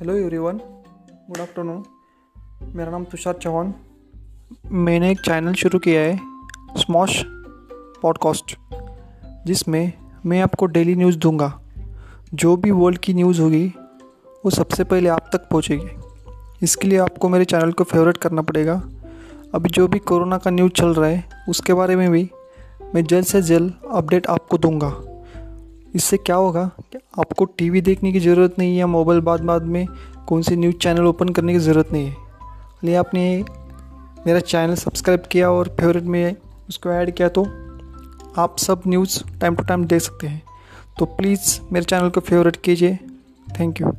Hello everyone good afternoon मेरा नाम तुषार चौहान। मैंने एक चैनल शुरू किया है स्मॉश पॉडकास्ट जिसमें मैं आपको डेली न्यूज़ दूँगा। जो भी वर्ल्ड की न्यूज़ होगी, वो सबसे पहले आप तक पहुंचेगी। इसके लिए आपको मेरे चैनल को फेवरेट करना पड़ेगा। अभी जो भी कोरोना का न्यूज़ चल रहा है, उसके बारे में भी मैं जल्द से जल्द अपडेट आपको दूँगा। इससे क्या होगा कि आपको टीवी देखने की ज़रूरत नहीं है मोबाइल बाद बाद में कौन सी न्यूज़ चैनल ओपन करने की ज़रूरत नहीं है। इसलिए आपने मेरा चैनल सब्सक्राइब किया और फेवरेट में उसको ऐड किया तो आप सब न्यूज़ टाइम टू टाइम देख सकते हैं। तो प्लीज़ मेरे चैनल को फेवरेट कीजिए। Thank you.